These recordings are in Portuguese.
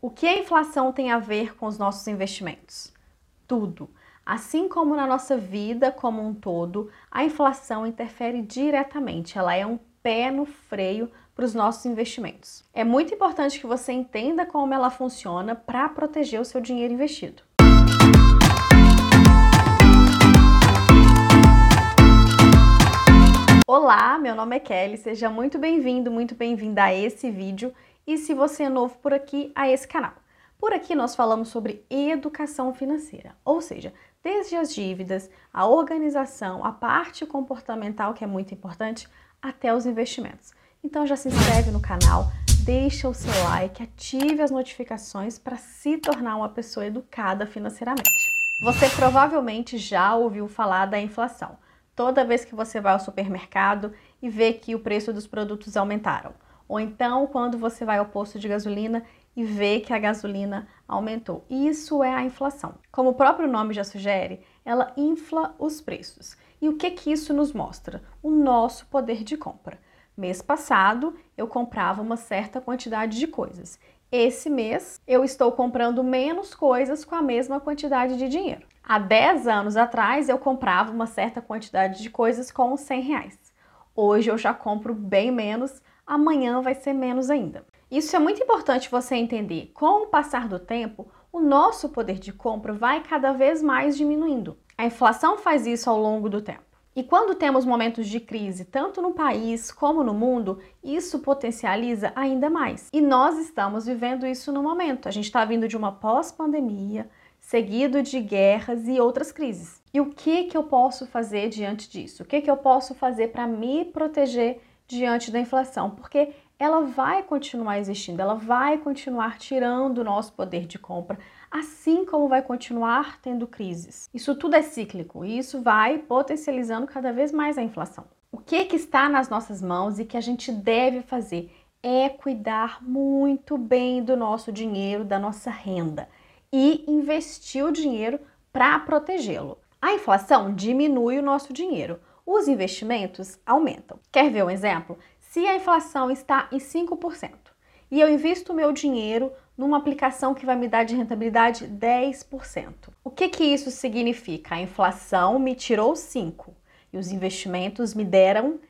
O que a inflação tem a ver com os nossos investimentos? Tudo. Assim como na nossa vida como um todo, a inflação interfere diretamente. Ela é um pé no freio para os nossos investimentos. É muito importante que você entenda como ela funciona para proteger o seu dinheiro investido. Olá, meu nome é Kelly, seja muito bem-vindo, muito bem-vinda a esse vídeo e se você é novo por aqui, a esse canal. Por aqui nós falamos sobre educação financeira, ou seja, desde as dívidas, a organização, a parte comportamental que é muito importante, até os investimentos. Então já se inscreve no canal, deixa o seu like, ative as notificações para se tornar uma pessoa educada financeiramente. Você provavelmente já ouviu falar da inflação. Toda vez que você vai ao supermercado e vê que o preço dos produtos aumentaram ou então quando você vai ao posto de gasolina e vê que a gasolina aumentou. Isso é a inflação. Como o próprio nome já sugere, ela infla os preços. E o que que isso nos mostra? O nosso poder de compra. Mês passado, eu comprava uma certa quantidade de coisas. Esse mês, eu estou comprando menos coisas com a mesma quantidade de dinheiro. Há 10 anos atrás, eu comprava uma certa quantidade de coisas com 100 reais. Hoje eu já compro bem menos amanhã vai ser menos ainda. Isso é muito importante você entender. Com o passar do tempo, o nosso poder de compra vai cada vez mais diminuindo. A inflação faz isso ao longo do tempo. E quando temos momentos de crise, tanto no país como no mundo, isso potencializa ainda mais. E nós estamos vivendo isso no momento. A gente está vindo de uma pós-pandemia, seguido de guerras e outras crises. E o que, que eu posso fazer diante disso? O que, que eu posso fazer para me proteger diante da inflação, porque ela vai continuar existindo, ela vai continuar tirando o nosso poder de compra, assim como vai continuar tendo crises. Isso tudo é cíclico e isso vai potencializando cada vez mais a inflação. O que, que está nas nossas mãos e que a gente deve fazer é cuidar muito bem do nosso dinheiro, da nossa renda e investir o dinheiro para protegê-lo. A inflação diminui o nosso dinheiro, os investimentos aumentam. Quer ver um exemplo? Se a inflação está em 5% e eu invisto meu dinheiro numa aplicação que vai me dar de rentabilidade 10%. O que, que isso significa? A inflação me tirou 5 e os investimentos me deram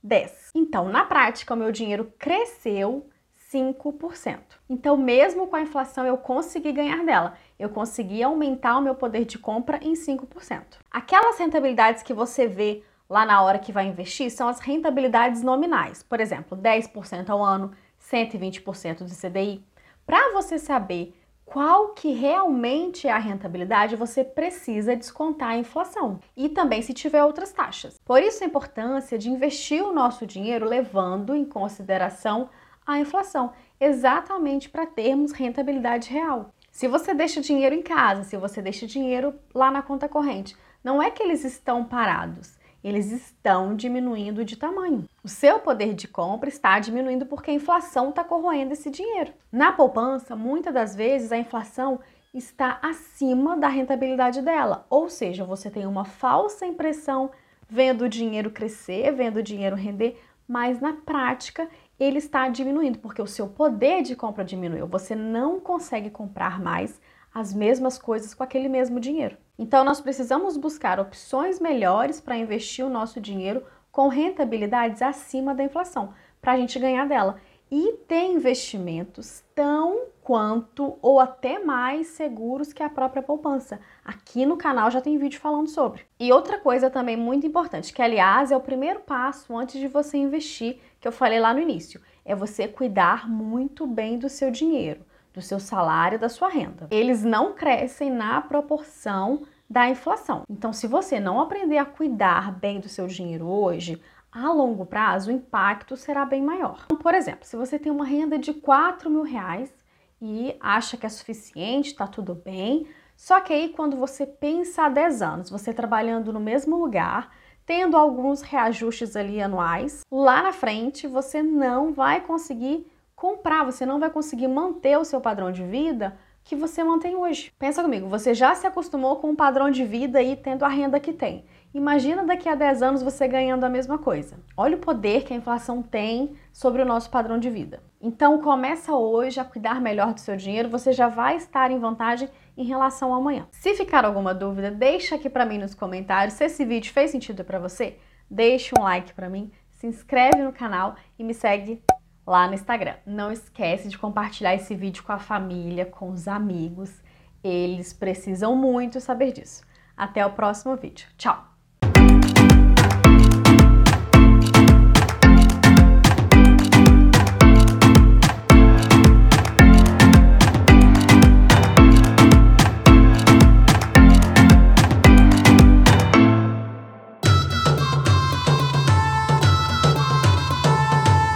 10. Então, na prática, o meu dinheiro cresceu 5%. Então, mesmo com a inflação, eu consegui ganhar dela. Eu consegui aumentar o meu poder de compra em 5%. Aquelas rentabilidades que você vê lá na hora que vai investir são as rentabilidades nominais. Por exemplo, 10% ao ano, 120% do CDI. Para você saber qual que realmente é a rentabilidade, você precisa descontar a inflação e também se tiver outras taxas. Por isso a importância de investir o nosso dinheiro levando em consideração a inflação, exatamente para termos rentabilidade real. Se você deixa dinheiro em casa, se você deixa dinheiro lá na conta corrente, não é que eles estão parados eles estão diminuindo de tamanho. O seu poder de compra está diminuindo porque a inflação está corroendo esse dinheiro. Na poupança, muitas das vezes a inflação está acima da rentabilidade dela, ou seja, você tem uma falsa impressão vendo o dinheiro crescer, vendo o dinheiro render, mas na prática ele está diminuindo porque o seu poder de compra diminuiu. Você não consegue comprar mais as mesmas coisas com aquele mesmo dinheiro. Então, nós precisamos buscar opções melhores para investir o nosso dinheiro com rentabilidades acima da inflação, para a gente ganhar dela. E ter investimentos tão quanto ou até mais seguros que a própria poupança. Aqui no canal já tem vídeo falando sobre. E outra coisa também muito importante, que aliás é o primeiro passo antes de você investir, que eu falei lá no início, é você cuidar muito bem do seu dinheiro do seu salário, da sua renda. Eles não crescem na proporção da inflação. Então, se você não aprender a cuidar bem do seu dinheiro hoje, a longo prazo o impacto será bem maior. Por exemplo, se você tem uma renda de 4 mil reais e acha que é suficiente, está tudo bem, só que aí quando você pensa há 10 anos, você trabalhando no mesmo lugar, tendo alguns reajustes ali anuais, lá na frente você não vai conseguir comprar, você não vai conseguir manter o seu padrão de vida que você mantém hoje. Pensa comigo, você já se acostumou com um padrão de vida e tendo a renda que tem. Imagina daqui a 10 anos você ganhando a mesma coisa. Olha o poder que a inflação tem sobre o nosso padrão de vida. Então começa hoje a cuidar melhor do seu dinheiro, você já vai estar em vantagem em relação ao amanhã. Se ficar alguma dúvida, deixa aqui para mim nos comentários. Se esse vídeo fez sentido para você, deixe um like para mim, se inscreve no canal e me segue lá no Instagram. Não esquece de compartilhar esse vídeo com a família, com os amigos. Eles precisam muito saber disso. Até o próximo vídeo. Tchau!